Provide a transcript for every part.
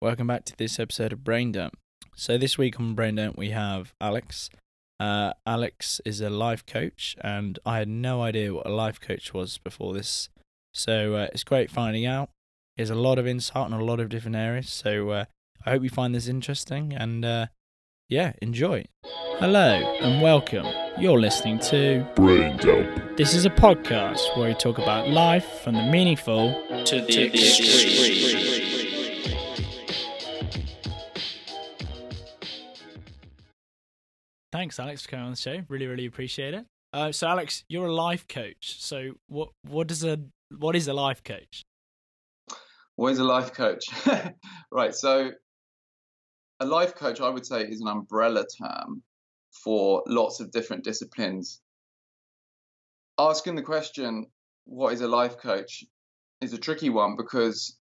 Welcome back to this episode of Brain Dump. So this week on Brain Dump we have Alex. Uh, Alex is a life coach, and I had no idea what a life coach was before this. So uh, it's great finding out. There's a lot of insight on a lot of different areas. So uh, I hope you find this interesting, and uh, yeah, enjoy. Hello and welcome. You're listening to Brain Dump. This is a podcast where we talk about life from the meaningful to the, extreme. Thanks, Alex, for coming on the show. Really, really appreciate it. Uh, so, Alex, you're a life coach. So, what what does a what is a life coach? What is a life coach? right. So, a life coach, I would say, is an umbrella term for lots of different disciplines. Asking the question, what is a life coach, is a tricky one because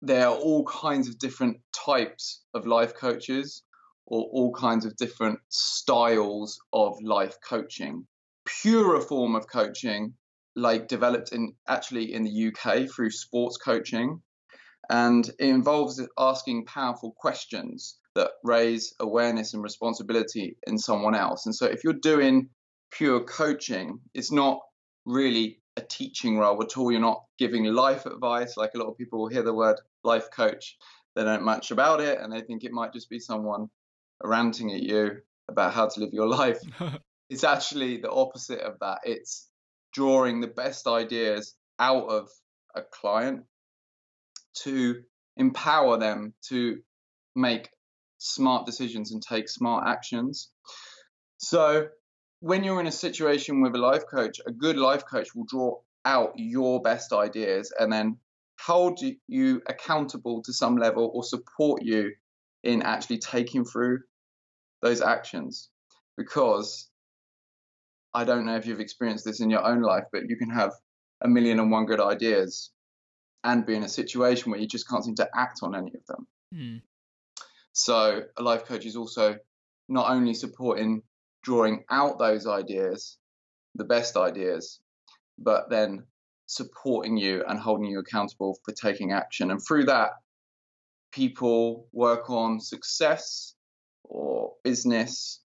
there are all kinds of different types of life coaches or all kinds of different styles of life coaching. Purer form of coaching, like developed in actually in the UK through sports coaching, and it involves asking powerful questions that raise awareness and responsibility in someone else. And so if you're doing pure coaching, it's not really a teaching role at all. You're not giving life advice. Like a lot of people hear the word life coach, they don't much about it and they think it might just be someone ranting at you about how to live your life. it's actually the opposite of that. It's drawing the best ideas out of a client to empower them to make smart decisions and take smart actions. So, when you're in a situation with a life coach, a good life coach will draw out your best ideas and then hold you accountable to some level or support you in actually taking through those actions because I don't know if you've experienced this in your own life, but you can have a million and one good ideas and be in a situation where you just can't seem to act on any of them. Mm. So, a life coach is also not only supporting drawing out those ideas, the best ideas, but then supporting you and holding you accountable for taking action. And through that, people work on success or business,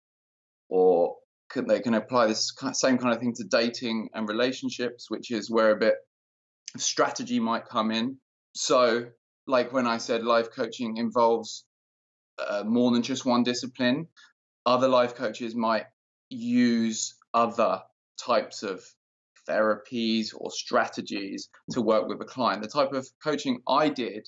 or can, they can apply this same kind of thing to dating and relationships, which is where a bit of strategy might come in. So, like when I said life coaching involves uh, more than just one discipline, other life coaches might use other types of therapies or strategies to work with a client. The type of coaching I did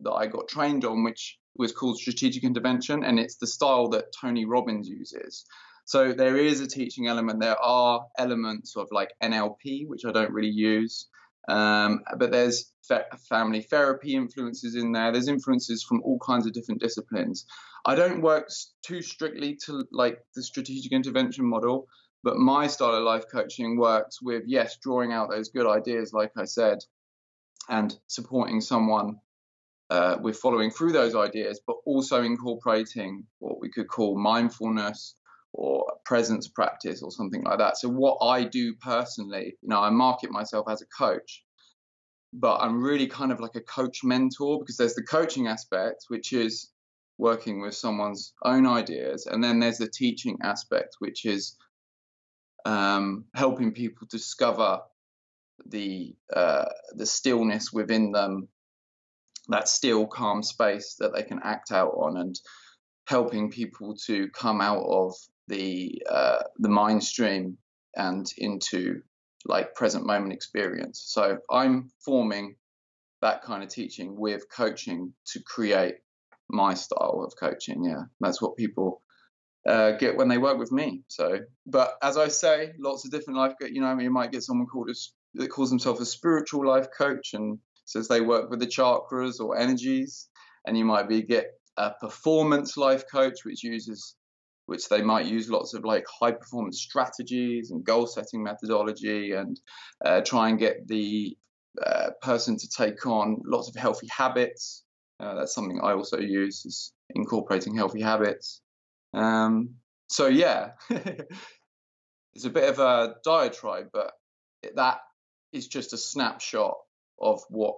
that I got trained on, which was called strategic intervention, and it's the style that Tony Robbins uses. So there is a teaching element. There are elements of like NLP, which I don't really use, um, but there's fa- family therapy influences in there. There's influences from all kinds of different disciplines. I don't work too strictly to like the strategic intervention model, but my style of life coaching works with yes, drawing out those good ideas, like I said, and supporting someone uh, we're following through those ideas, but also incorporating what we could call mindfulness or presence practice or something like that. So what I do personally, you know, I market myself as a coach, but I'm really kind of like a coach mentor because there's the coaching aspect, which is working with someone's own ideas, and then there's the teaching aspect, which is um, helping people discover the uh, the stillness within them that still calm space that they can act out on and helping people to come out of the uh, the mind stream and into like present moment experience. So I'm forming that kind of teaching with coaching to create my style of coaching. Yeah, that's what people uh, get when they work with me. So, but as I say, lots of different life. You know, I you might get someone called a, that calls themselves a spiritual life coach, and says they work with the chakras or energies, and you might be get a performance life coach, which uses which they might use lots of like high performance strategies and goal setting methodology and uh, try and get the uh, person to take on lots of healthy habits. Uh, that's something I also use is incorporating healthy habits. Um, so yeah, it's a bit of a diatribe, but that is just a snapshot of what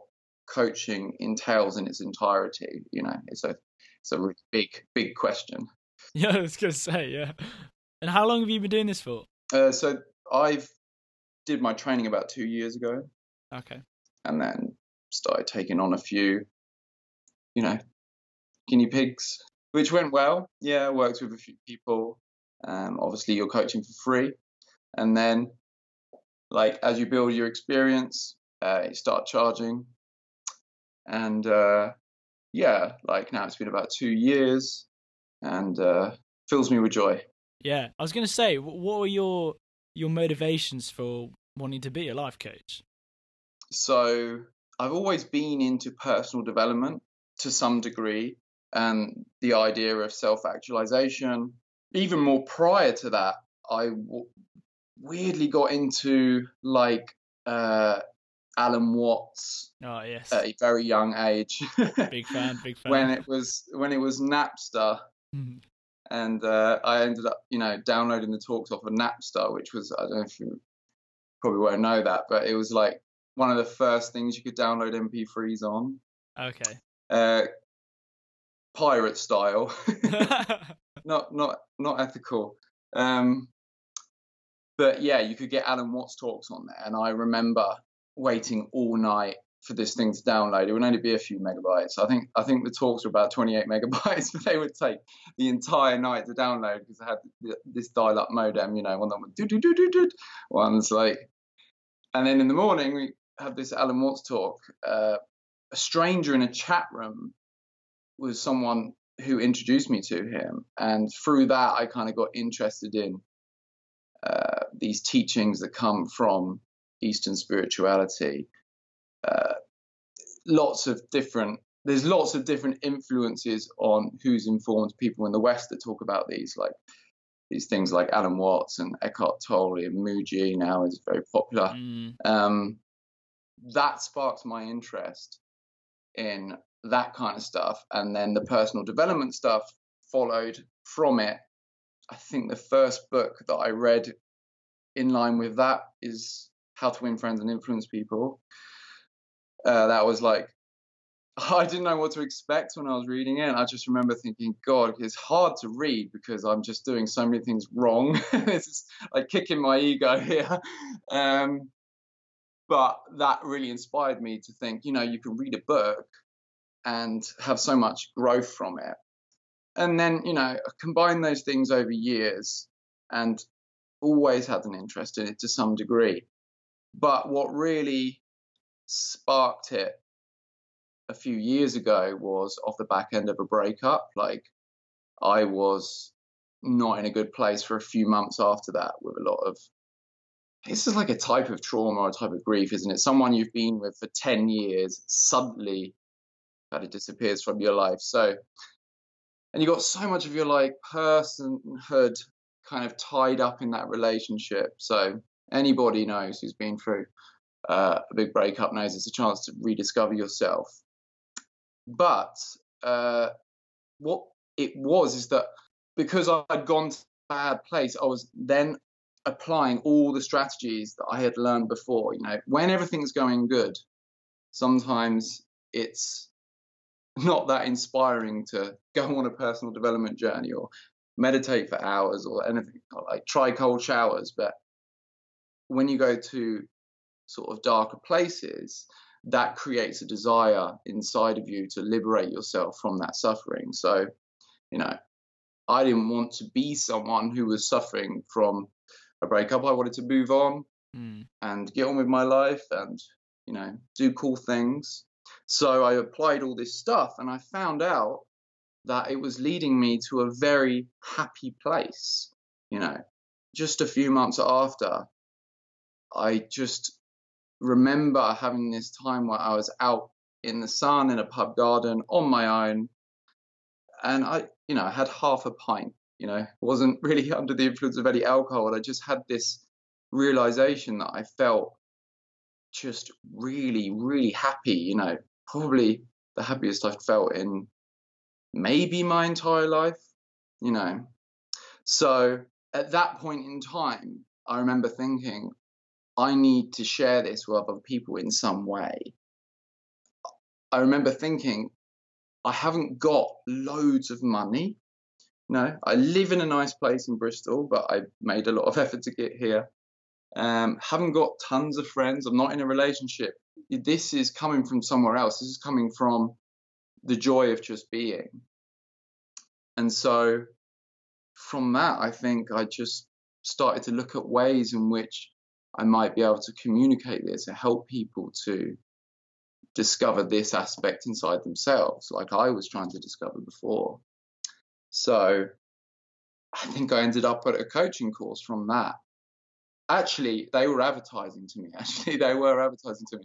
coaching entails in its entirety. You know, it's a it's a really big big question. Yeah, I was gonna say yeah. And how long have you been doing this for? Uh, so I've did my training about two years ago, Okay. and then started taking on a few, you know, guinea pigs, which went well. Yeah, worked with a few people. Um, obviously, you're coaching for free, and then, like, as you build your experience, uh, you start charging, and uh, yeah, like now it's been about two years, and uh, fills me with joy. Yeah, I was gonna say, what were your your motivations for wanting to be a life coach? So I've always been into personal development to some degree and the idea of self actualization. Even more prior to that, I w- weirdly got into like uh, Alan Watts Oh yes, at a very young age big fan, big fan. when it was when it was Napster Mhm. and uh, I ended up, you know, downloading the talks off of Napster, which was I don't know if you probably won't know that, but it was like one of the first things you could download MP3s on, okay. uh, pirate style, not not not ethical. Um, but yeah, you could get Alan Watts talks on there, and I remember waiting all night for this thing to download. It would only be a few megabytes. I think I think the talks were about 28 megabytes, but they would take the entire night to download because I had this dial-up modem, you know, one that would do do do do do, one's like, and then in the morning we had this Alan Watts talk. Uh, a stranger in a chat room was someone who introduced me to him, and through that I kind of got interested in uh, these teachings that come from Eastern spirituality. Uh, lots of different there's lots of different influences on who's informed people in the West that talk about these, like these things like Alan Watts and Eckhart Tolle and Mooji now is very popular. Mm, Um, that sparked my interest in that kind of stuff, and then the personal development stuff followed from it. I think the first book that I read in line with that is How to Win Friends and Influence People. Uh, that was like I didn't know what to expect when I was reading it. I just remember thinking, God, it's hard to read because I'm just doing so many things wrong. this is like kicking my ego here. Um, but that really inspired me to think, you know, you can read a book and have so much growth from it. And then, you know, combine those things over years and always had an interest in it to some degree. But what really sparked it a few years ago was off the back end of a breakup. Like I was not in a good place for a few months after that with a lot of this is like a type of trauma or a type of grief, isn't it? Someone you've been with for 10 years suddenly kind of disappears from your life. So and you got so much of your like personhood kind of tied up in that relationship. So anybody knows who's been through uh, a big breakup knows it's a chance to rediscover yourself. But uh, what it was is that because I'd gone to a bad place, I was then applying all the strategies that I had learned before. You know, when everything's going good, sometimes it's not that inspiring to go on a personal development journey or meditate for hours or anything like try cold showers. But when you go to sort of darker places, that creates a desire inside of you to liberate yourself from that suffering. So, you know, I didn't want to be someone who was suffering from a breakup. I wanted to move on mm, and get on with my life and, you know, do cool things. So I applied all this stuff and I found out that it was leading me to a very happy place. You know, just a few months after, I just remember having this time where I was out in the sun in a pub garden on my own. And I, you know, I had half a pint, you know, wasn't really under the influence of any alcohol. I just had this realization that I felt just really, really happy, you know, probably the happiest I've felt in maybe my entire life, you know. So at that point in time, I remember thinking, I need to share this with other people in some way. I remember thinking, I haven't got loads of money. No, I live in a nice place in Bristol, but I made a lot of effort to get here. Um, haven't got tons of friends. I'm not in a relationship. This is coming from somewhere else. This is coming from the joy of just being. And so from that, I think I just started to look at ways in which I might be able to communicate this and help people to discover this aspect inside themselves, like I was trying to discover before. So I think I ended up at a coaching course from that. Actually, they were advertising to me. Actually, they were advertising to me.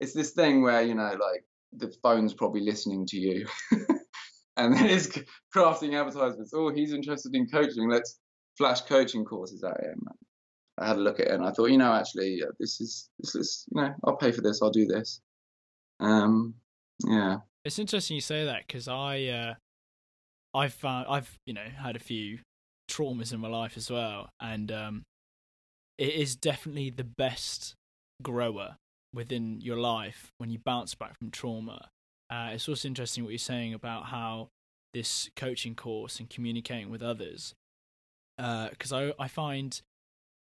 It's this thing where, you know, like the phone's probably listening to you. and then it's crafting advertisements. Oh, he's interested in coaching. Let's flash coaching courses at him. I had a look at it and I thought, you know, actually, this is this is you know, I'll pay for this. I'll do this. Um, yeah. It's interesting you say that because I, uh, I've found I've you know had a few traumas in my life as well, and um, it is definitely the best grower within your life when you bounce back from trauma. Uh, it's also interesting what you're saying about how this coaching course and communicating with others, because uh, I I find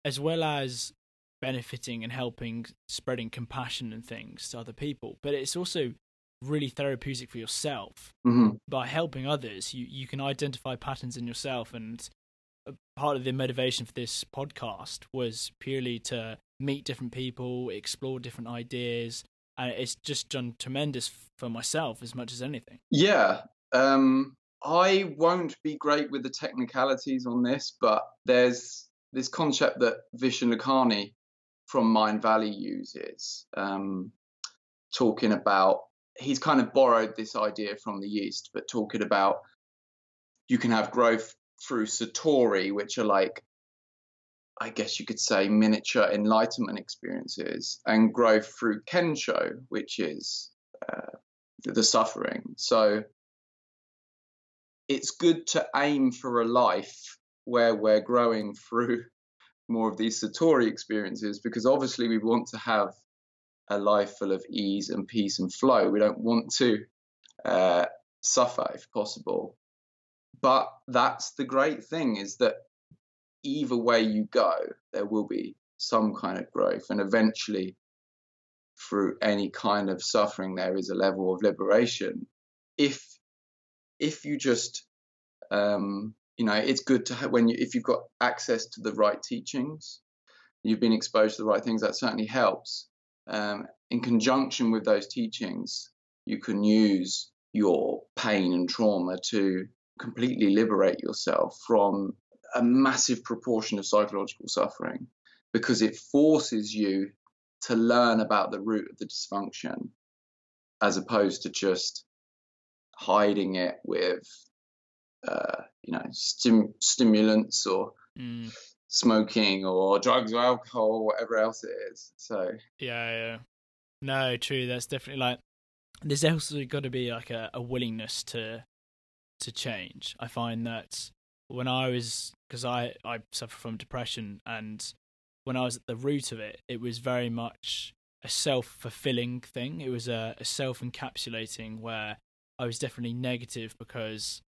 as well as benefiting and helping spreading compassion and things to other people. But it's also really therapeutic for yourself. Mm-hmm. by helping others you you can identify patterns in yourself. And part of the motivation for this podcast was purely to meet different people explore different ideas. And it's just done tremendous for myself as much as anything. Yeah um I won't be great with the technicalities on this, but there's this concept that Vishen Lakhiani from Mindvalley uses, um, talking about he's kind of borrowed this idea from the East, but talking about you can have growth through Satori, which are like, I guess you could say, miniature enlightenment experiences, and growth through Kensho, which is uh, the suffering. So it's good to aim for a life where we're growing through more of these Satori experiences because obviously we want to have a life full of ease and peace and flow. We don't want to uh, suffer if possible. But that's the great thing is that either way you go, there will be some kind of growth. And eventually, through any kind of suffering, there is a level of liberation. If if you just um, you know it's good to have when you if you've got access to the right teachings you've been exposed to the right things that certainly helps. Um, in conjunction with those teachings you can use your pain and trauma to completely liberate yourself from a massive proportion of psychological suffering because it forces you to learn about the root of the dysfunction as opposed to just hiding it with uh, you know stim- stimulants or mm. smoking or drugs or alcohol or whatever else it is. So yeah, yeah, no, true. That's definitely like there's also got to be like a, a willingness to to change. I find that when I was because I I suffer from depression and when I was at the root of it, it was very much a self fulfilling thing. It was a, a self encapsulating where I was definitely negative because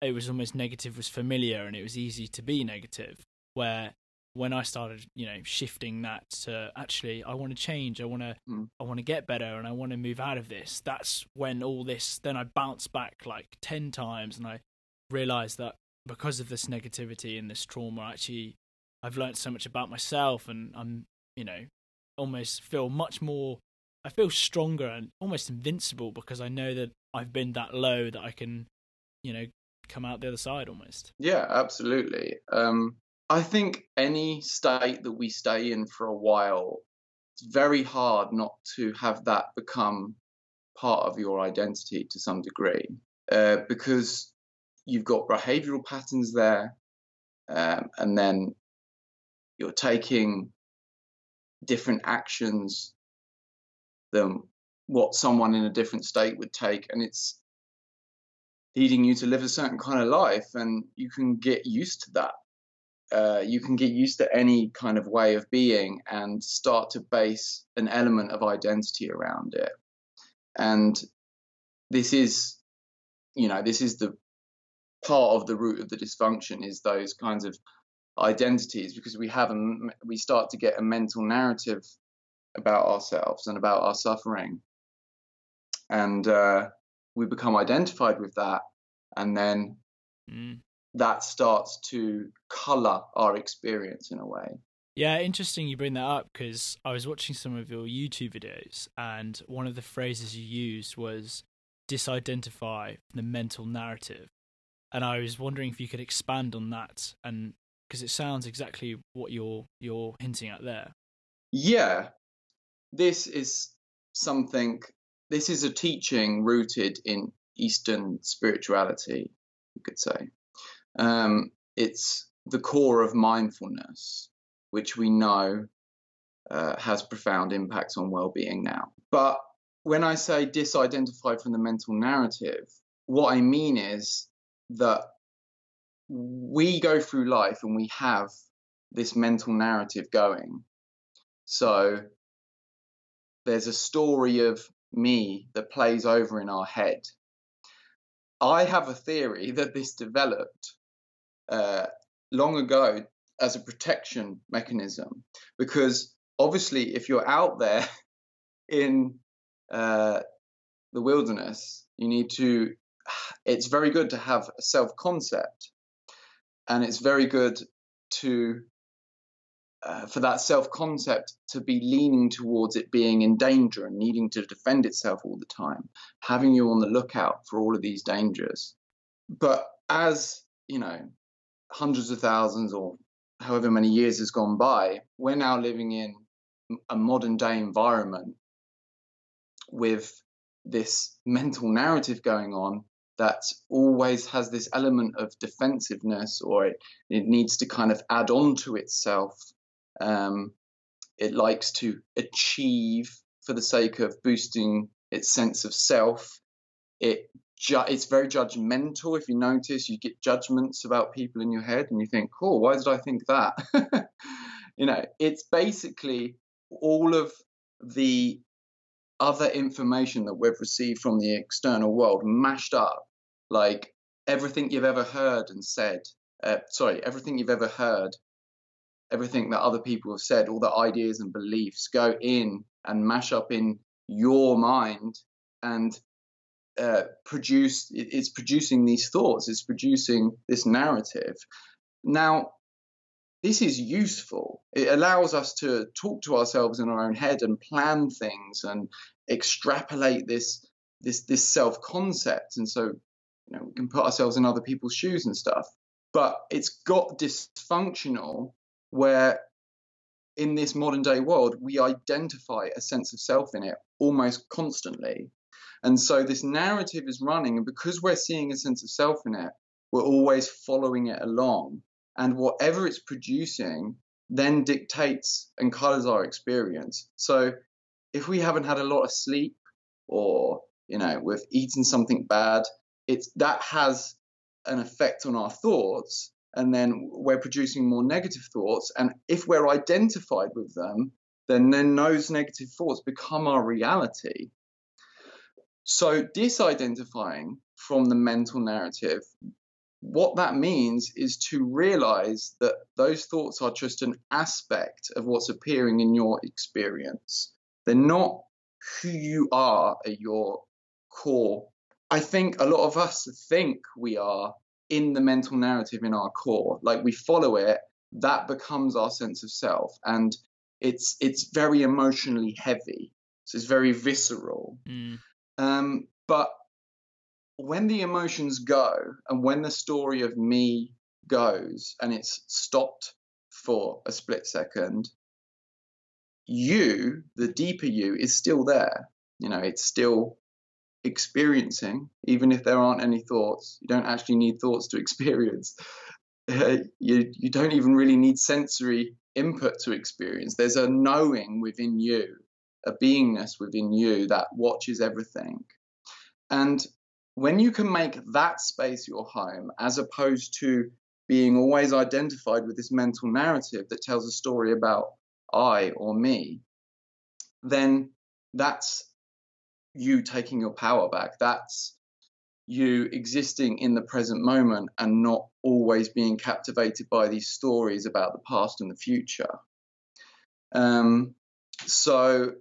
it was almost negative was familiar and it was easy to be negative where when i started you know shifting that to actually i want to change i want to mm. i want to get better and i want to move out of this that's when all this then i bounced back like 10 times and i realized that because of this negativity and this trauma actually i've learned so much about myself and i'm you know almost feel much more i feel stronger and almost invincible because i know that i've been that low that i can you know come out the other side almost. Yeah, absolutely. Um, I think any state that we stay in for a while, it's very hard not to have that become part of your identity to some degree uh, because you've got behavioral patterns there um, and then you're taking different actions than what someone in a different state would take and it's leading you to live a certain kind of life, and you can get used to that. Uh, you can get used to any kind of way of being and start to base an element of identity around it. and this is you know this is the part of the root of the dysfunction is those kinds of identities because we have a, we start to get a mental narrative about ourselves and about our suffering and uh, we become identified with that and then mm. that starts to color our experience in a way yeah, interesting you bring that up because I was watching some of your YouTube videos and one of the phrases you used was disidentify the mental narrative. And I was wondering if you could expand on that and because it sounds exactly what you're you're hinting at there. Yeah. This is something this is a teaching rooted in Eastern spirituality, you could say. Um, it's the core of mindfulness which we know uh, has profound impacts on well-being now. But when I say disidentify from the mental narrative, what I mean is that we go through life and we have this mental narrative going. So there's a story of me that plays over in our head. I have a theory that this developed uh, long ago as a protection mechanism because obviously if you're out there in uh, the wilderness you need to it's very good to have a self concept and it's very good to uh, for that self concept to be leaning towards it being in danger and needing to defend itself all the time, having you on the lookout for all of these dangers. But as you know, hundreds of thousands or however many years has gone by, we're now living in a modern day environment with this mental narrative going on that always has this element of defensiveness or it, it needs to kind of add on to itself. Um, it likes to achieve for the sake of boosting its sense of self. It ju- it's very judgmental. If you notice, you get judgments about people in your head, and you think, "Cool, why did I think that?" you know, it's basically all of the other information that we've received from the external world mashed up, like everything you've ever heard and said. Uh, sorry, everything you've ever heard, everything that other people have said, all the ideas and beliefs go in and mash up in your mind and uh, produce it's producing these thoughts it's producing this narrative. Now this is useful. It allows us to talk to ourselves in our own head and plan things and extrapolate this this this self concept and so you know we can put ourselves in other people's shoes and stuff but it's got dysfunctional where in this modern day world we identify a sense of self in it almost constantly and so this narrative is running, and because we're seeing a sense of self in it, we're always following it along. And whatever it's producing then dictates and colors our experience. So if we haven't had a lot of sleep or, you know, we've eaten something bad, it's that has an effect on our thoughts. And then we're producing more negative thoughts. And if we're identified with them, then then those negative thoughts become our reality. So, disidentifying from the mental narrative, what that means is to realize that those thoughts are just an aspect of what's appearing in your experience. They're not who you are at your core. I think a lot of us think we are in the mental narrative in our core. Like we follow it, that becomes our sense of self. And it's it's very emotionally heavy. So it's very visceral. Mm. Um, but when the emotions go and when the story of me goes and it's stopped for a split second, you, the deeper you, is still there. You know, it's still experiencing, even if there aren't any thoughts. You don't actually need thoughts to experience. Uh, you, you don't even really need sensory input to experience. There's a knowing within you a beingness within you that watches everything. And when you can make that space your home, as opposed to being always identified with this mental narrative that tells a story about I or me, then that's you taking your power back. That's you existing in the present moment and not always being captivated by these stories about the past and the future. Um, so,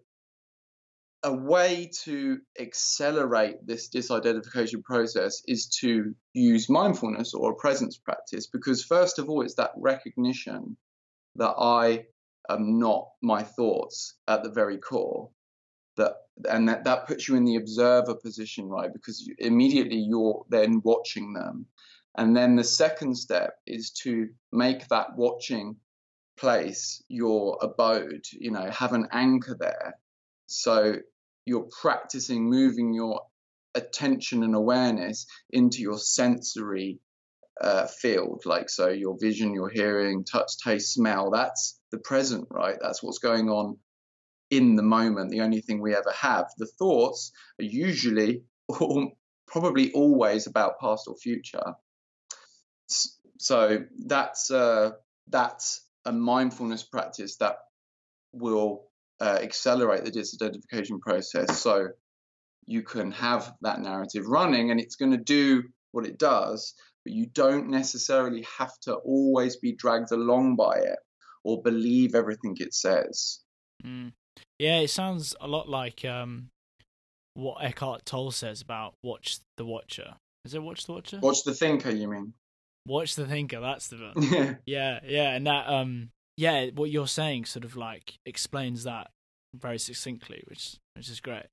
a way to accelerate this disidentification process is to use mindfulness or a presence practice because, first of all, it's that recognition that I am not my thoughts at the very core. That and that, that puts you in the observer position, right? Because you, immediately you're then watching them. And then the second step is to make that watching place your abode, you know, have an anchor there. So you're practicing moving your attention and awareness into your sensory uh, field, like so your vision, your hearing, touch, taste, smell. That's the present, right? That's what's going on in the moment, the only thing we ever have. The thoughts are usually, or probably always about past or future. So that's uh, that's a mindfulness practice that will uh, accelerate the disidentification process. So you can have that narrative running, and it's going to do what it does, but you don't necessarily have to always be dragged along by it or believe everything it says. Mm. Yeah, it sounds a lot like um, what Eckhart Tolle says about Watch the Watcher. Is it Watch the Watcher? Watch the Thinker, you mean? Watch the Thinker. That's the one. yeah, yeah, yeah, and that um, yeah, what you're saying sort of like explains that very succinctly, which which is great.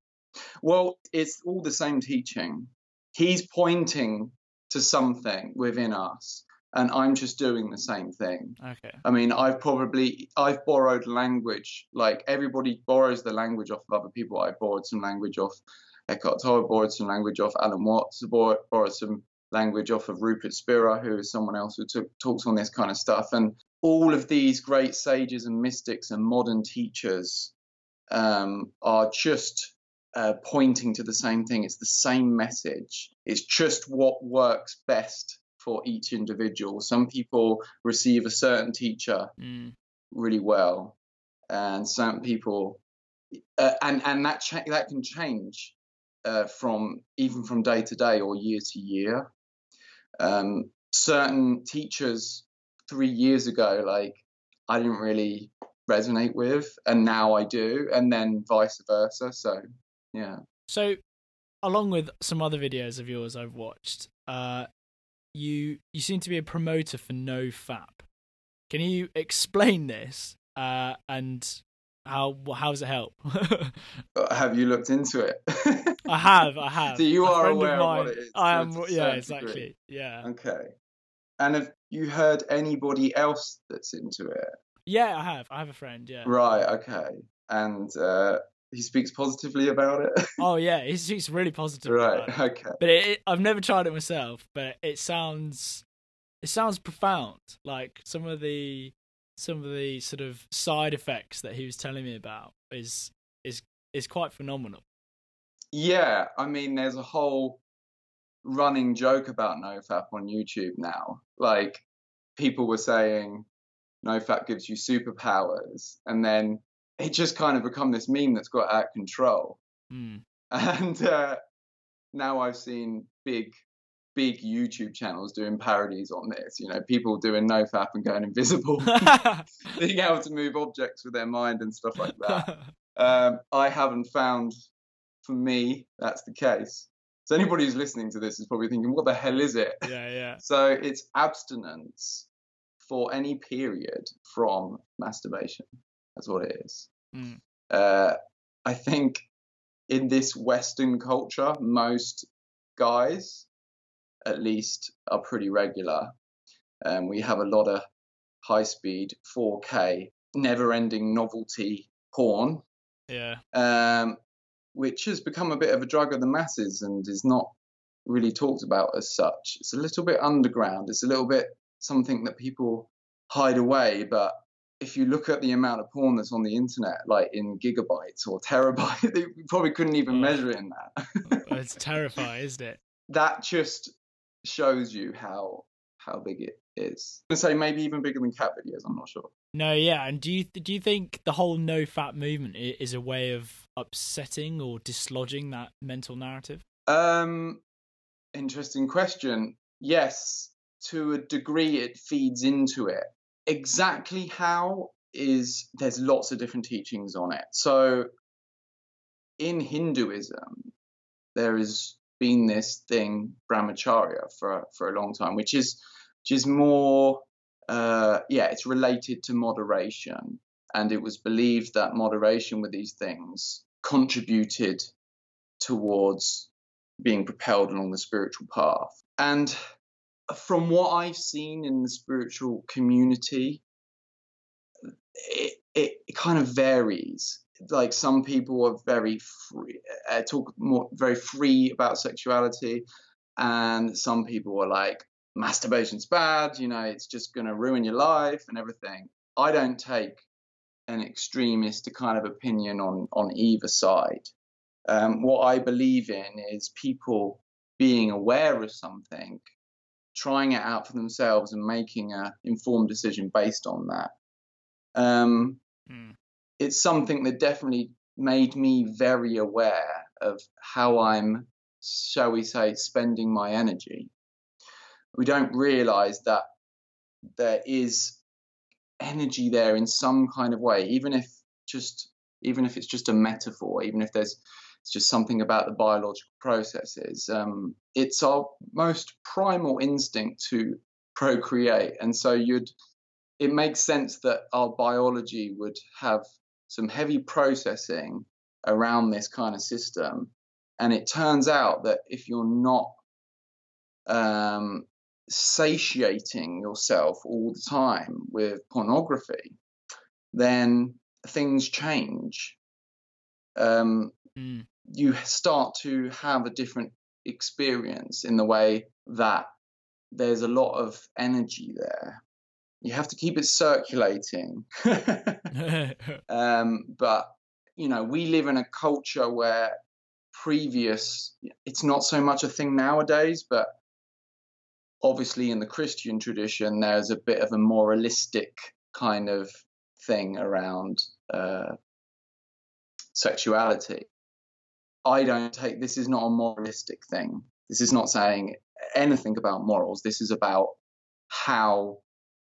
Well, it's all the same teaching. He's pointing to something within us and I'm just doing the same thing. Okay. I mean, I've probably I've borrowed language. Like everybody borrows the language off of other people. I borrowed some language off Eckhart Tolle, borrowed some language off Alan Watts, borrowed, borrowed some language off of Rupert Spira, who is someone else who took, talks on this kind of stuff. And all of these great sages and mystics and modern teachers um, are just uh, pointing to the same thing. It's the same message. It's just what works best for each individual. Some people receive a certain teacher mm. really well, and some people, uh, and and that cha- that can change uh, from even from day to day or year to year. Um, certain teachers three years ago, like I didn't really resonate with, and now I do, and then vice versa. So yeah. So, along with some other videos of yours I've watched, uh, you you seem to be a promoter for no fap. Can you explain this uh, and how how does it help? Uh, have you looked into it? I have, I have. So you a are aware of, of, what it is. I am. Yeah, exactly. Degree. Yeah. Okay. And have you heard anybody else that's into it? Yeah, I have. I have a friend. Yeah. Right. Okay. And uh, he speaks positively about it. oh yeah, he speaks really positively. Right. Okay. But it, it, I've never tried it myself, but it sounds it sounds profound. Like some of the some of the sort of side effects that he was telling me about is is is quite phenomenal. Yeah, I mean, there's a whole running joke about NoFap on YouTube now. Like people were saying NoFap gives you superpowers, and then it just kind of become this meme that's got out of control. Mm. And uh, now I've seen big, big YouTube channels doing parodies on this. You know, people doing nofap and going invisible, being able to move objects with their mind and stuff like that. Um, I haven't found, for me, that's the case. So anybody who's listening to this is probably thinking, "What the hell is it?" Yeah, yeah. So it's abstinence for any period from masturbation. That's what it is. Mm. Uh, I think in this Western culture, most guys, at least, are pretty regular. Um, we have a lot of high speed 4K, never ending novelty porn. Yeah. Um, which has become a bit of a drug of the masses and is not really talked about as such. It's a little bit underground. It's a little bit something that people hide away, but if you look at the amount of porn that's on the internet, like in gigabytes or terabytes, you probably couldn't even oh. measure it in that. it's terrifying, isn't it? That just shows you how how big it is. I'm gonna say maybe even bigger than cat videos. I'm not sure. No, yeah, and do you do you think the whole no fap movement is a way of upsetting or dislodging that mental narrative? Um, interesting question. Yes, to a degree, it feeds into it. Exactly how is there's lots of different teachings on it. So in Hinduism, there has been this thing brahmacharya for for a long time, which is which is more uh, yeah, it's related to moderation, and it was believed that moderation with these things contributed towards being propelled along the spiritual path. And from what I've seen in the spiritual community, it, it, it kind of varies. Like some people are very free, uh, talk more very free about sexuality, and some people are like, masturbation's bad, you know, it's just going to ruin your life and everything. I don't take an extremist kind of opinion on on either side. Um, what I believe in is people being aware of something, trying it out for themselves, and making an informed decision based on that. Um, mm. It's something that definitely made me very aware of how I'm, shall we say, spending my energy we don't realize that there is energy there in some kind of way, even if just even if it's just a metaphor, even if there's it's just something about the biological processes. Um, it's our most primal instinct to procreate, and so you'd it makes sense that our biology would have some heavy processing around this kind of system. And it turns out that if you're not um, satiating yourself all the time with pornography, then things change. Um, mm. You start to have a different experience in the way that there's a lot of energy there. You have to keep it circulating. um, but, you know, we live in a culture where previous, it's not so much a thing nowadays, but obviously in the Christian tradition, there's a bit of a moralistic kind of thing around uh, sexuality. I don't take this is not a moralistic thing. This is not saying anything about morals. This is about how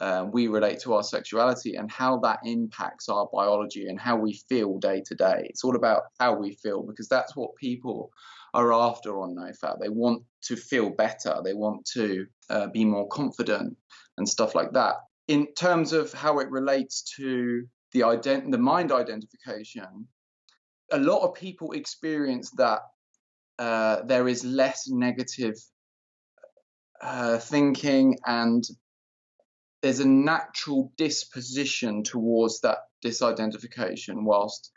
uh, we relate to our sexuality and how that impacts our biology and how we feel day to day. It's all about how we feel because that's what people are after on NoFap. They want to feel better. They want to uh, be more confident and stuff like that. In terms of how it relates to the ident- the mind identification, a lot of people experience that uh, there is less negative uh, thinking and there's a natural disposition towards that disidentification whilst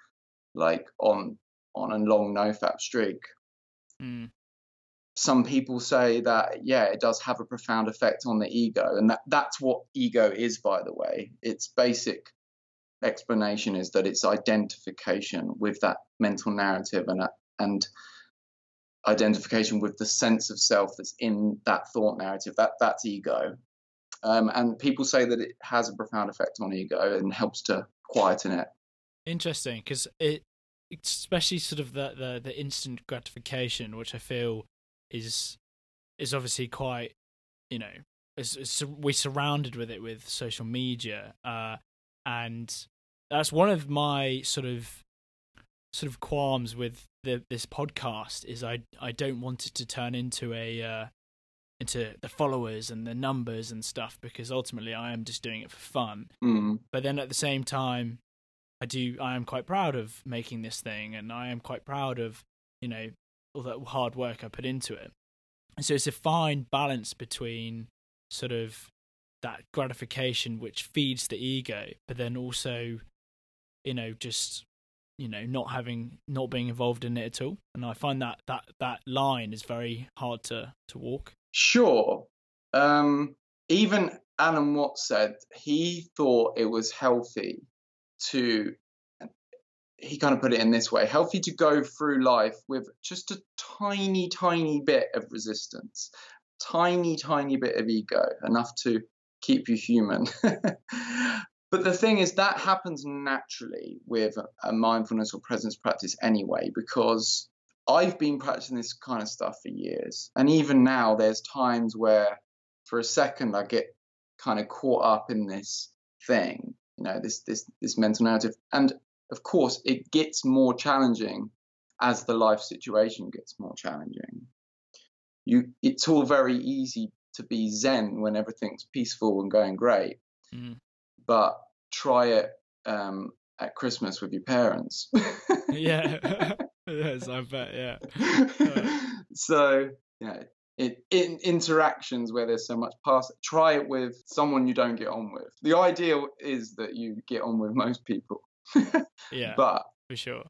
like on on a long nofap streak mm. some people say that yeah it does have a profound effect on the ego and that that's what ego is by the way its basic explanation is that it's identification with that mental narrative and and identification with the sense of self that's in that thought narrative that that's ego um, and people say that it has a profound effect on ego and helps to quieten it. Interesting, because it, especially sort of the, the the instant gratification, which I feel is is obviously quite, you know, is, is, we're surrounded with it with social media, uh, and that's one of my sort of sort of qualms with the, this podcast is I I don't want it to turn into a uh, into the followers and the numbers and stuff because ultimately I am just doing it for fun. Mm. But then at the same time, I do I am quite proud of making this thing and I am quite proud of you know all that hard work I put into it. And so it's a fine balance between sort of that gratification which feeds the ego, but then also you know just you know not having not being involved in it at all and i find that that that line is very hard to to walk Sure. Um, even Alan Watts said he thought it was healthy to, he kind of put it in this way healthy to go through life with just a tiny, tiny bit of resistance, tiny, tiny bit of ego, enough to keep you human. but the thing is, that happens naturally with a mindfulness or presence practice anyway, because I've been practicing this kind of stuff for years. And even now, there's times where for a second I get kind of caught up in this thing, you know, this this this mental narrative. And of course, it gets more challenging as the life situation gets more challenging. You, it's all very easy to be zen when everything's peaceful and going great, mm. but try it um, at Christmas with your parents. yeah, yes, I bet. Yeah. so yeah, it, in interactions where there's so much past, try it with someone you don't get on with. The ideal is that you get on with most people. yeah, but for sure,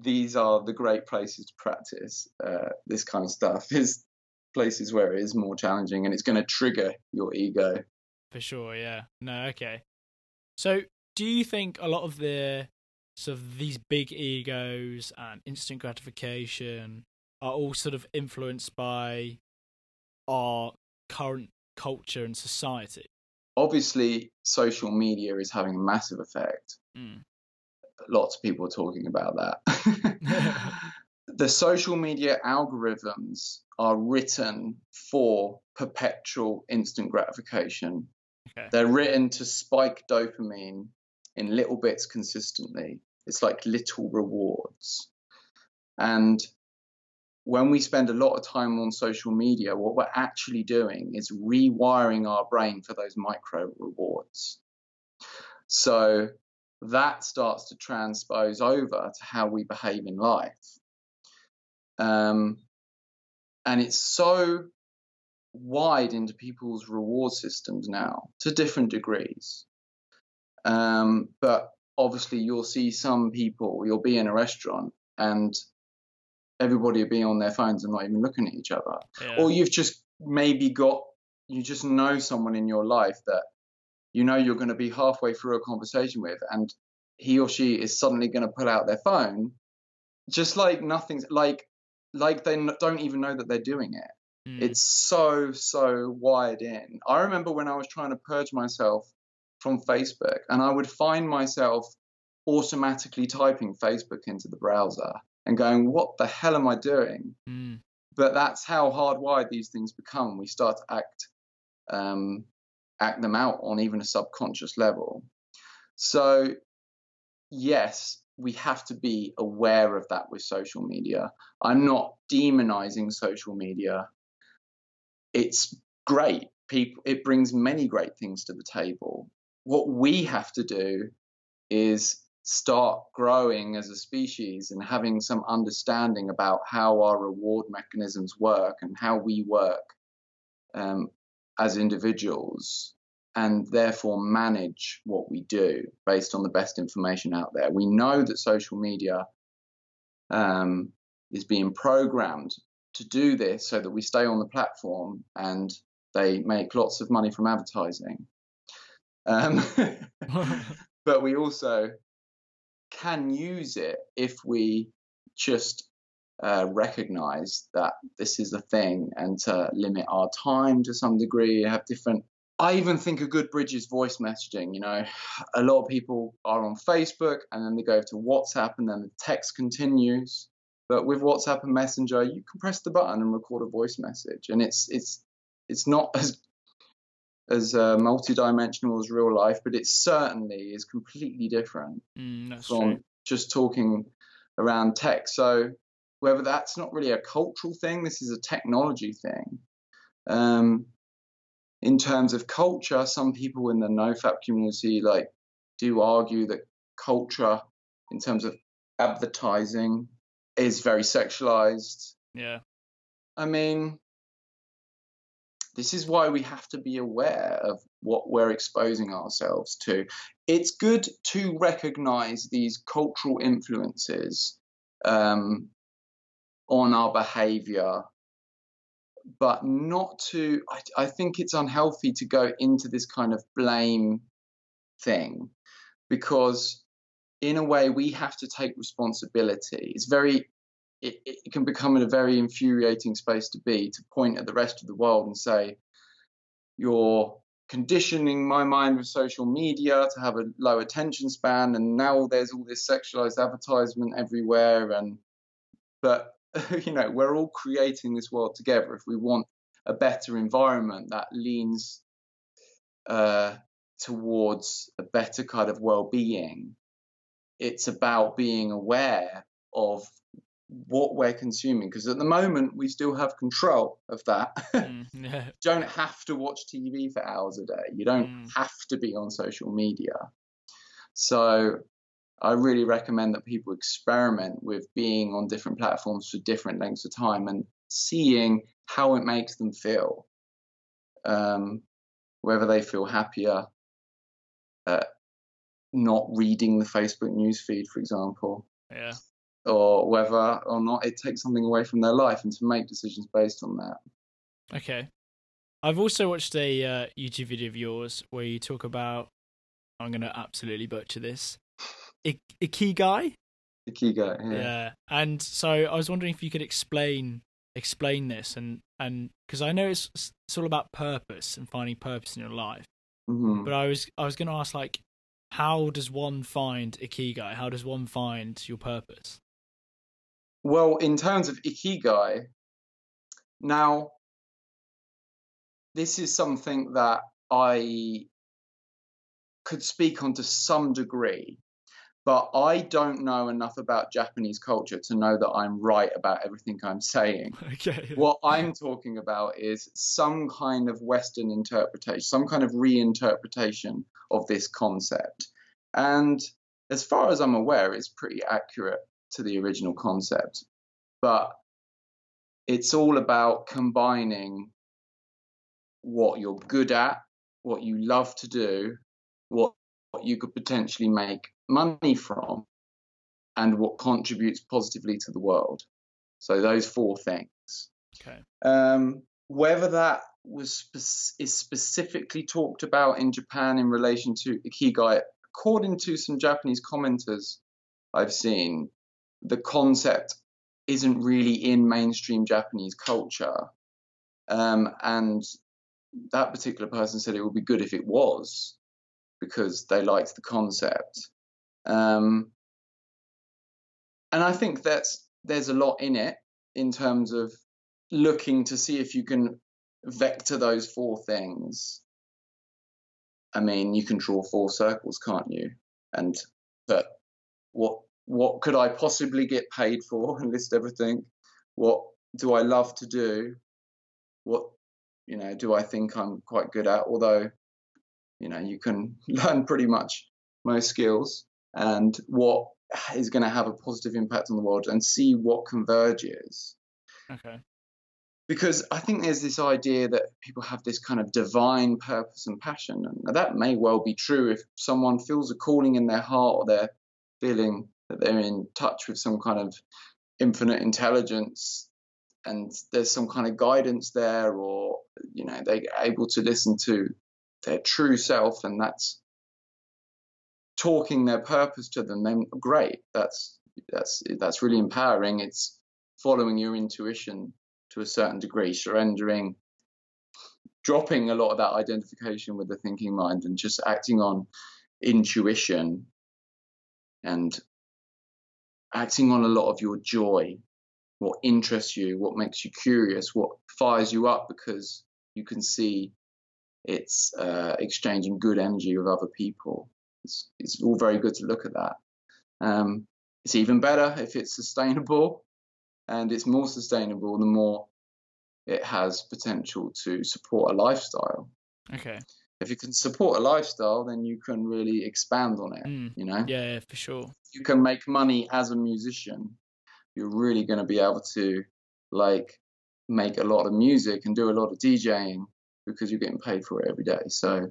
these are the great places to practice uh, this kind of stuff. Is places where it is more challenging and it's going to trigger your ego. For sure, yeah. No, okay. So, do you think a lot of the sort of these big egos and instant gratification are all sort of influenced by our current culture and society? Obviously, social media is having a massive effect. Mm. Lots of people are talking about that. the social media algorithms are written for perpetual instant gratification. Okay. They're written to spike dopamine in little bits consistently. It's like little rewards. And when we spend a lot of time on social media, what we're actually doing is rewiring our brain for those micro rewards. So that starts to transpose over to how we behave in life. Um, and it's so wide into people's reward systems now to different degrees. Um, but obviously, you'll see some people, you'll be in a restaurant and everybody will be on their phones and not even looking at each other. Yeah. Or you've just maybe got, you just know someone in your life that you know you're going to be halfway through a conversation with, and he or she is suddenly going to pull out their phone, just like nothing's like like they don't even know that they're doing it. Mm. It's so so wired in. I remember when I was trying to purge myself from Facebook, and I would find myself automatically typing Facebook into the browser and going, "What the hell am I doing?" Mm. But that's how hardwired these things become. We start to act um, act them out on even a subconscious level. So yes, we have to be aware of that with social media. I'm not demonizing social media. It's great. People it brings many great things to the table. What we have to do is start growing as a species and having some understanding about how our reward mechanisms work and how we work um, as individuals and therefore manage what we do based on the best information out there. We know that social media um, is being programmed to do this so that we stay on the platform and they make lots of money from advertising. Um, but we also can use it if we just uh, recognize that this is a thing and to limit our time to some degree, have different I even think a good bridge is voice messaging. You know, a lot of people are on Facebook and then they go to WhatsApp and then the text continues. But with WhatsApp and Messenger, you can press the button and record a voice message, and it's it's it's not as as uh, multi-dimensional as real life, but it certainly is completely different mm, from true. just talking around text. So whether that's not really a cultural thing, this is a technology thing. Um, in terms of culture, some people in the nofap community like do argue that culture, in terms of advertising, is very sexualized. Yeah. I mean, this is why we have to be aware of what we're exposing ourselves to. It's good to recognize these cultural influences um, on our behavior but not to. I, I think it's unhealthy to go into this kind of blame thing because, in a way, we have to take responsibility. It's very it, it can become a very infuriating space to be to point at the rest of the world and say, you're conditioning my mind with social media to have a low attention span and now there's all this sexualized advertisement everywhere and but you know we're all creating this world together if we want a better environment that leans uh, towards a better kind of well-being it's about being aware of what we're consuming because at the moment we still have control of that. mm, yeah. don't have to watch TV for hours a day. You don't mm. have to be on social media. So I really recommend that people experiment with being on different platforms for different lengths of time and seeing how it makes them feel. Um, whether they feel happier uh, not reading the Facebook newsfeed, for example. Yeah or whether or not it takes something away from their life and to make decisions based on that. Okay. I've also watched a uh, YouTube video of yours where you talk about, I'm going to absolutely butcher this, I- Ikigai? Ikigai, yeah. Yeah. And so I was wondering if you could explain explain this and and because I know it's it's all about purpose and finding purpose in your life. Mm-hmm. But I was I was going to ask like how does one find ikigai? How does one find your purpose? Well, in terms of ikigai, now this is something that I could speak on to some degree, but I don't know enough about Japanese culture to know that I'm right about everything I'm saying. Okay. What I'm talking about is some kind of Western interpretation, some kind of reinterpretation of this concept. And as far as I'm aware, it's pretty accurate to the original concept. But it's all about combining what you're good at, what you love to do, what, what you could potentially make money from, and what contributes positively to the world. So those four things. Okay. Um, whether that was spe- is specifically talked about in Japan in relation to ikigai, according to some Japanese commenters I've seen, the concept isn't really in mainstream Japanese culture. Um, and that particular person said it would be good if it was because they liked the concept. Um, and I think that there's a lot in it in terms of looking to see if you can vector those four things. I mean, you can draw four circles, can't you? And but what what could I possibly get paid for and list everything. What do I love to do? What you know do I think I'm quite good at? Although you know you can learn pretty much most skills and what is going to have a positive impact on the world and see what converges. Okay. Because I think there's this idea that people have this kind of divine purpose and passion, and that may well be true if someone feels a calling in their heart or they're feeling that they're in touch with some kind of infinite intelligence and there's some kind of guidance there or you know they're able to listen to their true self and that's talking their purpose to them then great that's that's that's really empowering it's following your intuition to a certain degree surrendering dropping a lot of that identification with the thinking mind and just acting on intuition and acting on a lot of your joy, what interests you, what makes you curious, what fires you up because you can see it's uh, exchanging good energy with other people. It's, it's all very good to look at that. Um, it's even better if it's sustainable, and it's more sustainable the more it has potential to support a lifestyle. Okay. If you can support a lifestyle, then you can really expand on it. Mm. You know. Yeah, for sure you can make money as a musician, you're really going to be able to like make a lot of music and do a lot of DJing because you're getting paid for it every day. So,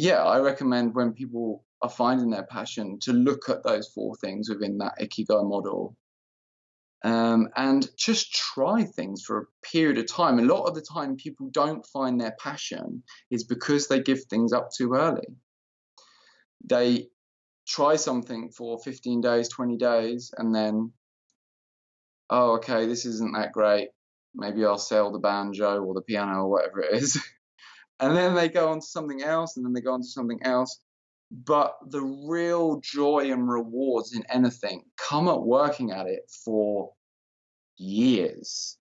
yeah, I recommend when people are finding their passion to look at those four things within that Ikigai model um, and just try things for a period of time. A lot of the time, people don't find their passion is because they give things up too early. They try something for 15 days, 20 days, and then oh, okay, this isn't that great. Maybe I'll sell the banjo or the piano or whatever it is. and then they go on to something else, and then they go on to something else. But the real joy and rewards in anything come at working at it for years.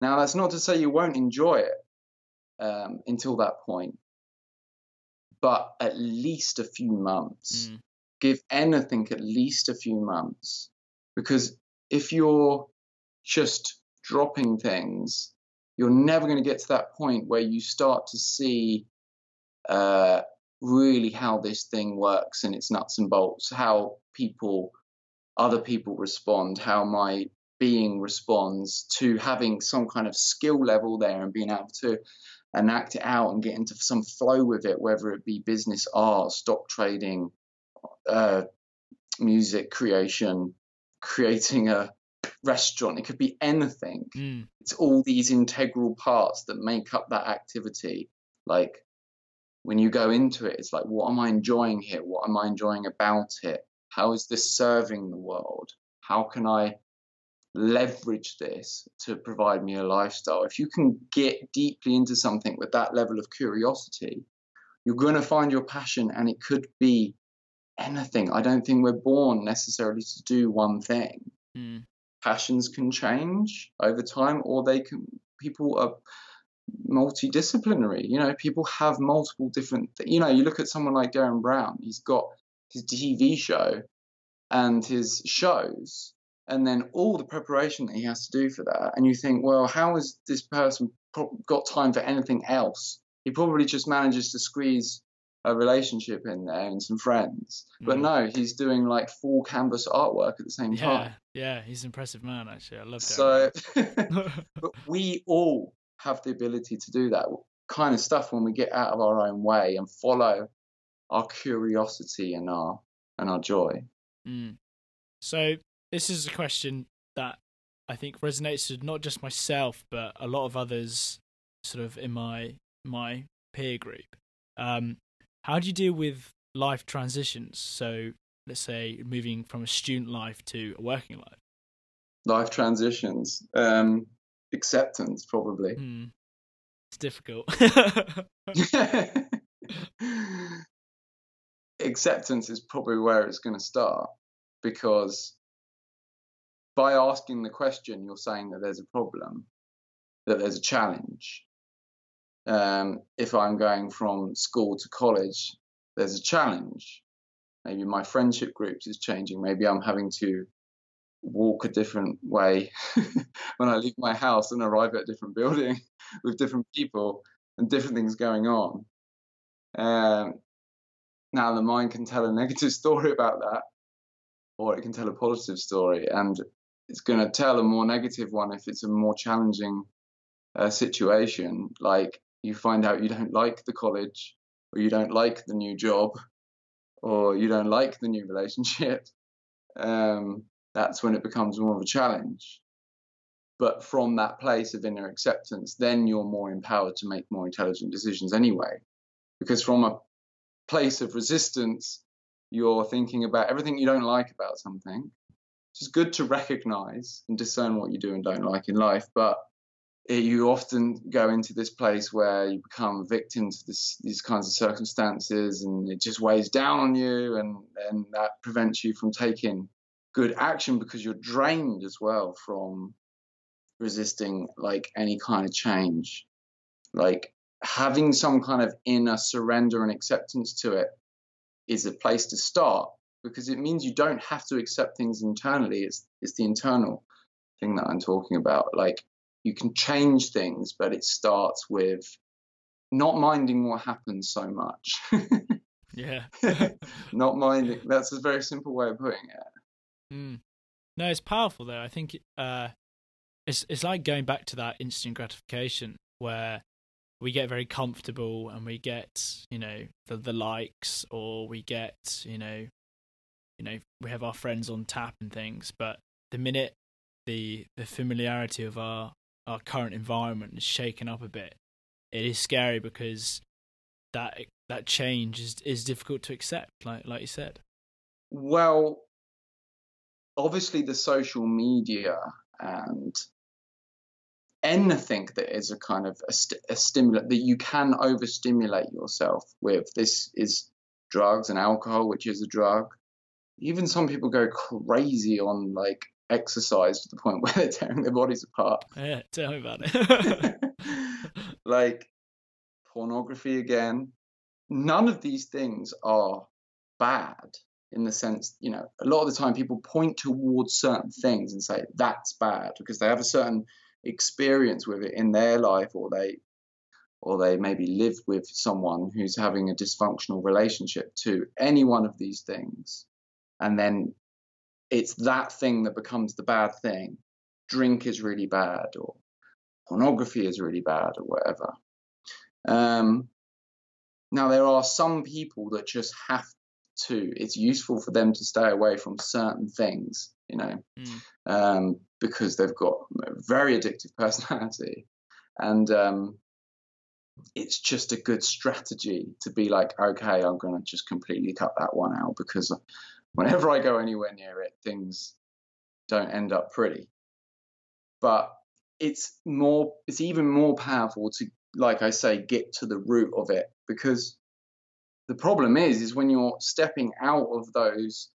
Now, that's not to say you won't enjoy it um, until that point, but at least a few months. Mm. Give anything at least a few months. Because if you're just dropping things, you're never going to get to that point where you start to see uh, really how this thing works and its nuts and bolts, how people, other people respond, how my being responds to having some kind of skill level there and being able to enact it out and get into some flow with it, whether it be business, art, stock trading, uh, music creation, creating a restaurant. It could be anything. Mm. It's all these integral parts that make up that activity. Like when you go into it, it's like, what am I enjoying here? What am I enjoying about it? How is this serving the world? How can I leverage this to provide me a lifestyle? If you can get deeply into something with that level of curiosity, you're going to find your passion, and it could be anything. I don't think we're born necessarily to do one thing. Mm. Passions can change over time, or they can. People are multidisciplinary. You know, people have multiple different. Th- you know, you look at someone like Derren Brown. He's got his TV show and his shows, and then all the preparation that he has to do for that. And you think, well, how has this person pro- got time for anything else? He probably just manages to squeeze a relationship in there and some friends. But Mm. no, he's doing like full canvas artwork at the same Yeah, time. yeah, he's an impressive man. Actually, I love that. So, but we all have the ability to do that kind of stuff when we get out of our own way and follow our curiosity and our and our joy. Mm. So this is a question that I think resonates with not just myself but a lot of others, sort of in my my peer group. Um, how do you deal with life transitions? So let's say moving from a student life to a working life. Life transitions, um, acceptance, probably. Hmm. It's difficult. acceptance is probably where it's going to start because by asking the question, you're saying that there's a problem, that there's a challenge. Um, if I'm going from school to college, there's a challenge. Maybe my friendship groups is changing. Maybe I'm having to walk a different way when I leave my house and arrive at a different building with different people and different things going on. Um, now, the mind can tell a negative story about that, or it can tell a positive story, and it's going to tell a more negative one if it's a more challenging uh, situation. Like you find out you don't like the college, or you don't like the new job, or you don't like the new relationship. Um, that's when it becomes more of a challenge. But from that place of inner acceptance, then you're more empowered to make more intelligent decisions anyway. Because from a place of resistance, you're thinking about everything you don't like about something. Is good to recognize and discern what you do and don't like in life, but you often go into this place where you become victim to this, these kinds of circumstances and it just weighs down on you and, and that prevents you from taking good action because you're drained as well from resisting like any kind of change. Like having some kind of inner surrender and acceptance to it is a place to start because it means you don't have to accept things internally. It's it's the internal thing that i'm talking about. Like you can change things but it starts with not minding what happens so much yeah. not minding that's a very simple way of putting it Mm. No, it's powerful though. I think uh, it's it's like going back to that instant gratification where we get very comfortable and we get you know the the likes or we get you know you know we have our friends on tap and things, but the minute the the familiarity of our our current environment is shaken up a bit, it is scary because that that change is is difficult to accept. Like like you said. Well, obviously, the social media and anything that is a kind of a, st- a stimulant that you can overstimulate yourself with. This is drugs and alcohol, which is a drug. Even some people go crazy on like exercise to the point where they're tearing their bodies apart. Yeah, tell me about it. like pornography again. None of these things are bad in the sense, you know, a lot of the time people point towards certain things and say that's bad because they have a certain experience with it in their life or they or they maybe live with someone who's having a dysfunctional relationship to any one of these things and then it's that thing that becomes the bad thing. Drink is really bad or pornography is really bad or whatever. Um, now there are some people that just have to it's useful for them to stay away from certain things you know mm. um, because they've got a very addictive personality. And um, it's just a good strategy to be like okay i'm going to just completely cut that one out because whenever i go anywhere near it things don't end up pretty. But it's more it's even more powerful to like i say get to the root of it. Because the problem is is when you're stepping out of those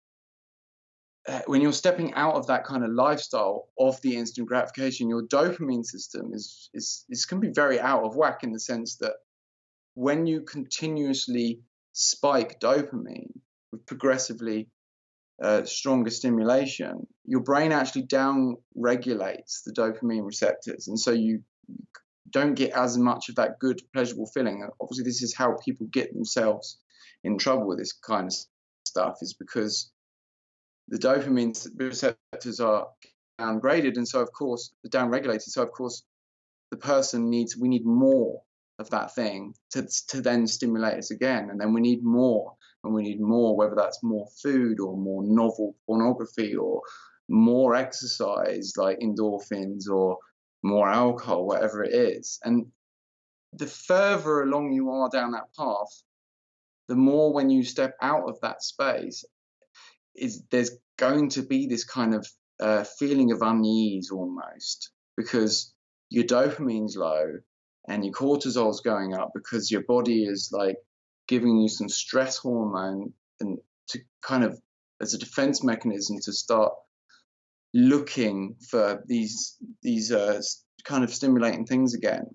uh, when you're stepping out of that kind of lifestyle of the instant gratification your dopamine system is is is can be very out of whack in the sense that when you continuously spike dopamine with progressively uh, stronger stimulation, your brain actually down regulates the dopamine receptors, and so you don't get as much of that good pleasurable feeling. Obviously, this is how people get themselves in trouble with this kind of stuff is because the dopamine receptors are downgraded, and so of course the downregulated. So of course the person needs we need more of that thing to to then stimulate us again, and then we need more, and we need more, whether that's more food or more novel pornography or more exercise like endorphins or more alcohol, whatever it is, and the further along you are down that path, the more when you step out of that space, is there's going to be this kind of uh, feeling of unease almost because your dopamine's low and your cortisol's going up because your body is like giving you some stress hormone and to kind of as a defense mechanism to start looking for these these uh, kind of stimulating things again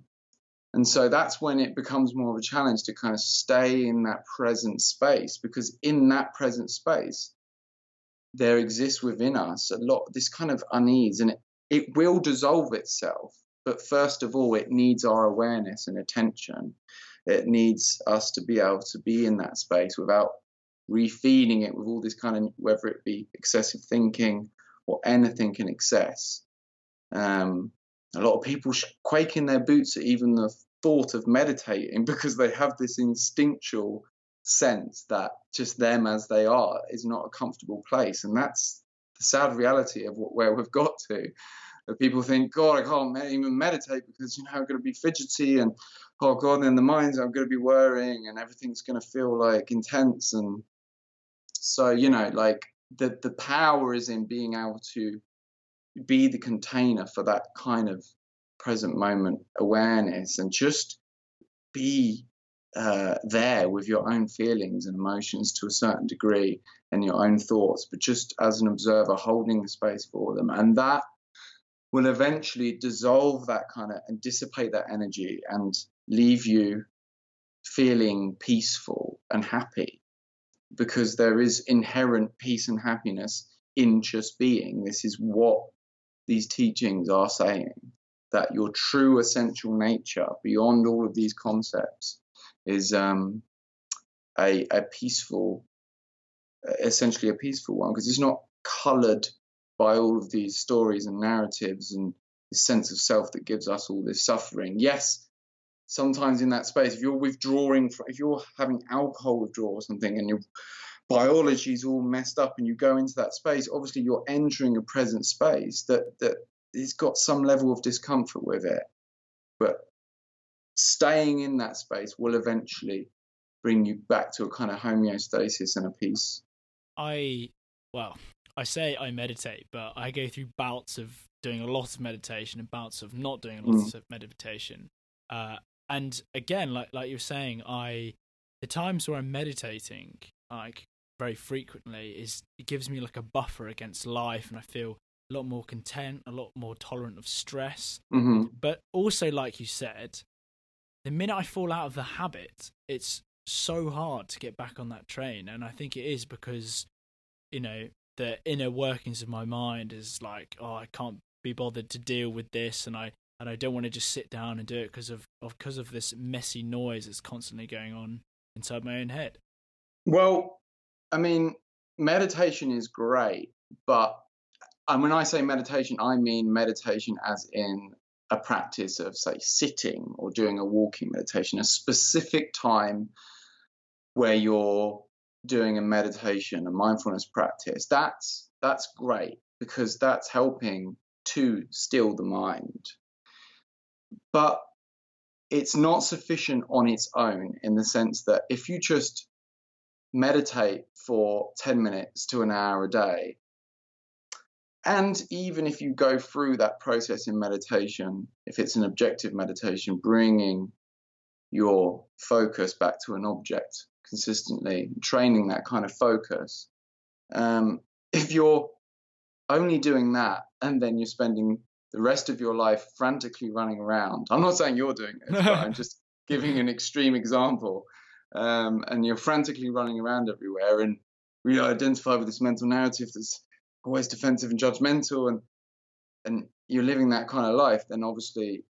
and so that's when it becomes more of a challenge to kind of stay in that present space because in that present space, there exists within us a lot this kind of unease and it, it will dissolve itself. But first of all, it needs our awareness and attention. It needs us to be able to be in that space without refeeding it with all this kind of, whether it be excessive thinking or anything in excess. Um, a lot of people quake in their boots at even the thought of meditating because they have this instinctual sense that just them as they are is not a comfortable place. And that's the sad reality of what, where we've got to. People think, God, I can't even meditate because you know I'm going to be fidgety, and oh God, then the mind's I'm going to be worrying, and everything's going to feel like intense. And so you know, like the the power is in being able to be the container for that kind of present moment awareness and just be uh, there with your own feelings and emotions to a certain degree and your own thoughts, but just as an observer holding the space for them. And that will eventually dissolve that kind of and dissipate that energy and leave you feeling peaceful and happy because there is inherent peace and happiness in just being. This is what these teachings are saying that your true essential nature, beyond all of these concepts, is um, a, a peaceful, essentially a peaceful one, because it's not colored by all of these stories and narratives and the sense of self that gives us all this suffering. Yes, sometimes in that space, if you're withdrawing, if you're having alcohol withdrawal or something, and your biology is all messed up, and you go into that space, obviously you're entering a present space that that it's got some level of discomfort with it, but staying in that space will eventually bring you back to a kind of homeostasis and a peace. I, well, I say I meditate, but I go through bouts of doing a lot of meditation and bouts of not doing a lot mm. of meditation. Uh, and again, like like you were saying, I the times where I'm meditating, like very frequently, is it gives me like a buffer against life, and I feel a lot more content, a lot more tolerant of stress. Mm-hmm. But also, like you said, the minute I fall out of the habit, it's so hard to get back on that train. And I think it is because, you know, the inner workings of my mind is like, oh, I can't be bothered to deal with this, and I and I don't want to just sit down and do it because of because of this messy noise that's constantly going on inside my own head. Well, I mean, meditation is great, but and when I say meditation, I mean meditation as in a practice of, say, sitting or doing a walking meditation, a specific time where you're doing a meditation, a mindfulness practice. That's that's great because that's helping to still the mind. But it's not sufficient on its own in the sense that if you just meditate for 10 minutes to an hour a day, and even if you go through that process in meditation, if it's an objective meditation, bringing your focus back to an object consistently, training that kind of focus, um, if you're only doing that and then you're spending the rest of your life frantically running around, I'm not saying you're doing it, but I'm just giving an extreme example, um, and you're frantically running around everywhere and we identify with this mental narrative that's always defensive and judgmental and and you're living that kind of life then obviously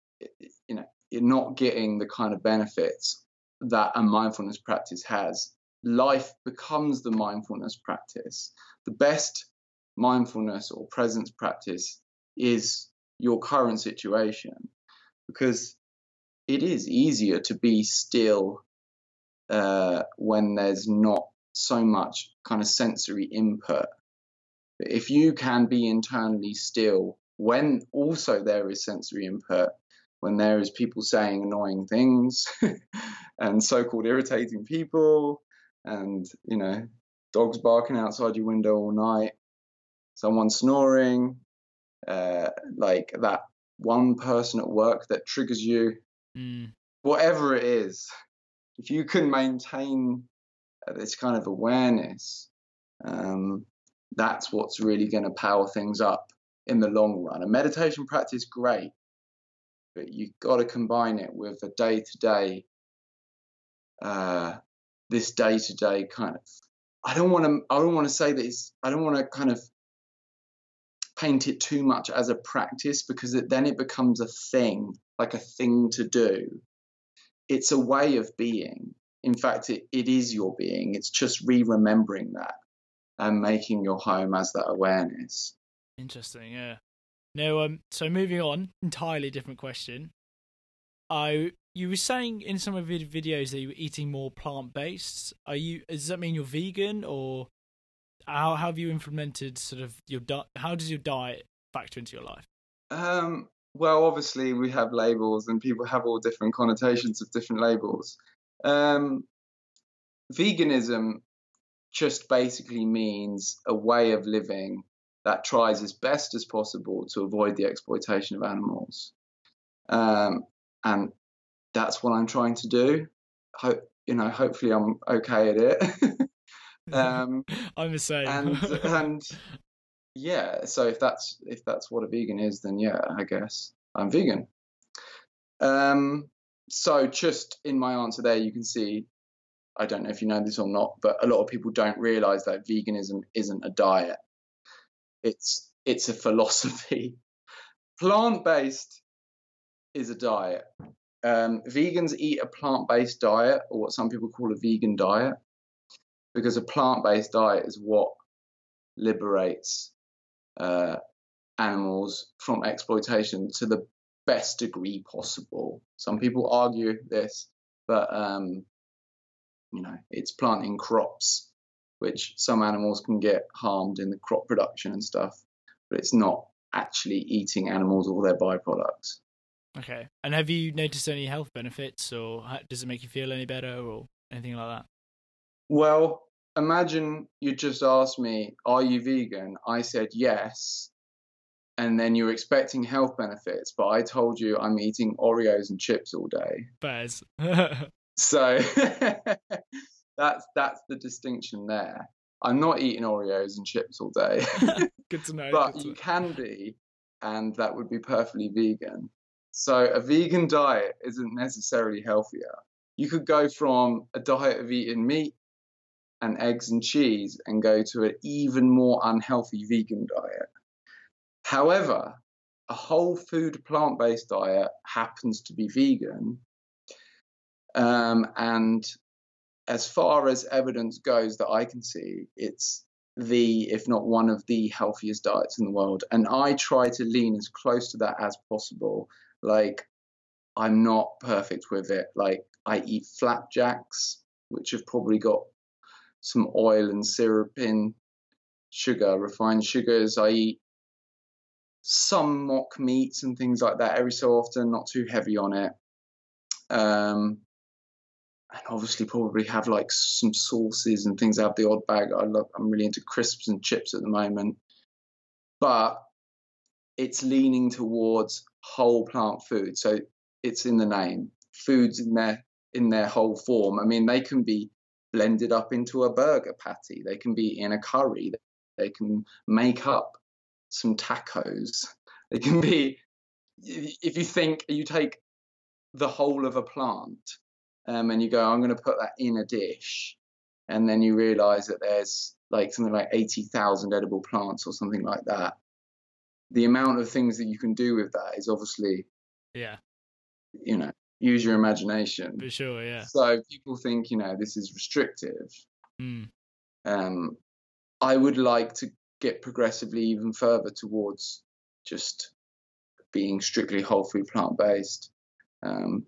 you know you're not getting the kind of benefits that a mindfulness practice has life becomes the mindfulness practice. The best mindfulness or presence practice is your current situation because it is easier to be still uh, when there's not so much kind of sensory input. If you can be internally still when also there is sensory input, when there is people saying annoying things and so-called irritating people and you know dogs barking outside your window all night someone snoring uh, like that one person at work that triggers you mm. whatever it is if you can maintain this kind of awareness um, that's what's really going to power things up in the long run. A meditation practice, great, but you've got to combine it with a day to day, this day to day kind of. I don't want to. I don't want to say that it's. I don't want to kind of paint it too much as a practice because it, then it becomes a thing, like a thing to do. It's a way of being. In fact, it, it is your being. It's just re remembering that and making your home as that awareness. Interesting, yeah. No, um, so moving on, entirely different question. I you were saying in some of your videos that you were eating more plant based. Are you? Does that mean you're vegan, or how, how have you implemented sort of your diet? How does your diet factor into your life? Um, well, obviously we have labels, and people have all different connotations of different labels. Um, veganism just basically means a way of living that tries as best as possible to avoid the exploitation of animals. Um, and that's what I'm trying to do. Hope you know. Hopefully, I'm okay at it. um, I'm the same. and and yeah, so if that's if that's what a vegan is, then yeah, I guess I'm vegan. Um, so just in my answer there, you can see I don't know if you know this or not, but a lot of people don't realize that veganism isn't a diet. It's it's a philosophy. Plant-based is a diet. Um, vegans eat a plant-based diet, or what some people call a vegan diet, because a plant-based diet is what liberates uh, animals from exploitation to the best degree possible. Some people argue this, but um, you know, it's planting crops, which some animals can get harmed in the crop production and stuff, but it's not actually eating animals or their byproducts. Okay. And have you noticed any health benefits, or does it make you feel any better, or anything like that? Well, imagine you just asked me, "Are you vegan?" I said yes, and then you're expecting health benefits, but I told you I'm eating Oreos and chips all day. Bears. So that's that's the distinction there. I'm not eating Oreos and chips all day, Good to know. but to you know. can be, and that would be perfectly vegan. So a vegan diet isn't necessarily healthier. You could go from a diet of eating meat and eggs and cheese and go to an even more unhealthy vegan diet. However, a whole food plant based diet happens to be vegan. Um, and as far as evidence goes that I can see, it's the, if not one of the healthiest diets in the world. And I try to lean as close to that as possible. Like, I'm not perfect with it. Like, I eat flapjacks, which have probably got some oil and syrup in, sugar, refined sugars. I eat some mock meats and things like that every so often, not too heavy on it. Um, and obviously, probably have like some sauces and things. out have the odd bag. I love. I'm really into crisps and chips at the moment, but it's leaning towards whole plant food. So it's in the name. Foods in their in their whole form. I mean, they can be blended up into a burger patty. They can be in a curry. They can make up some tacos. They can be, if you think, you take the whole of a plant um, and you go, I'm going to put that in a dish. And then you realize that there's like something like 80,000 edible plants or something like that. The amount of things that you can do with that is obviously, Yeah, you know, use your imagination. for sure. Yeah. So people think, you know, this is restrictive. Mm. Um, I would like to get progressively even further towards just being strictly whole food plant based. Um,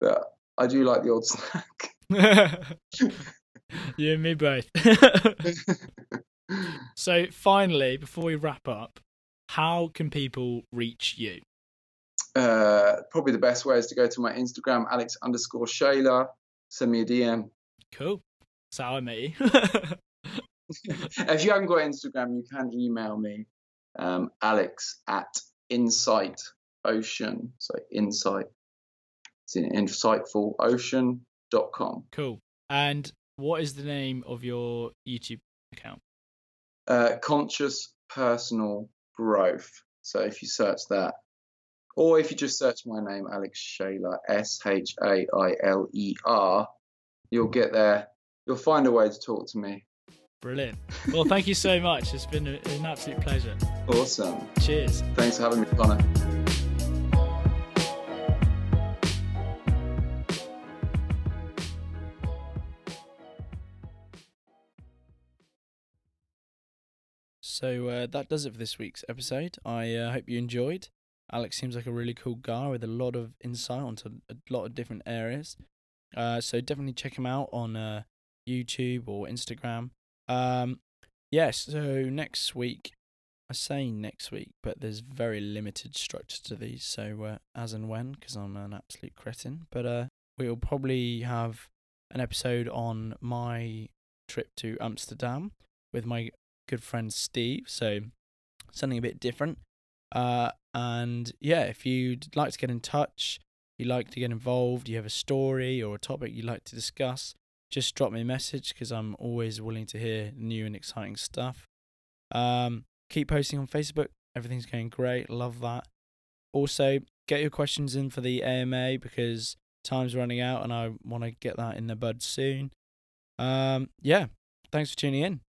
but I do like the odd snack. you and me both. so, finally, before we wrap up, how can people reach you? uh, probably the best way is to go to my Instagram, Alex underscore Shailer. Send me a DM. Cool. That's how I met you. if you haven't got Instagram, you can email me, um, Alex at Insight Ocean. So insight. It's in insightfulocean.com. cool. And what is the name of your YouTube account? Uh, conscious personal growth. So if you search that, or if you just search my name, Alex Shailer, S H A I L E R, you'll get there. You'll find a way to talk to me. Brilliant. Well, thank you so much. It's been an absolute pleasure. Awesome. Cheers. Thanks for having me, Connor. So uh, that does it for this week's episode. I uh, hope you enjoyed. Alex seems like a really cool guy with a lot of insight onto a lot of different areas. Uh, so definitely check him out on uh, YouTube or Instagram. Um, yes. so next week, I say next week, but there's very limited structure to these. So uh, as and when, because I'm an absolute cretin. But uh, we'll probably have an episode on my trip to Amsterdam with my good friend Steve. So something a bit different. Uh, and yeah, if you'd like to get in touch, you'd like to get involved, you have a story or a topic you'd like to discuss, just drop me a message because I'm always willing to hear new and exciting stuff. Um, keep posting on Facebook. Everything's going great. Love that. Also, get your questions in for the AMA because time's running out and I want to get that in the bud soon. Um, yeah, thanks for tuning in.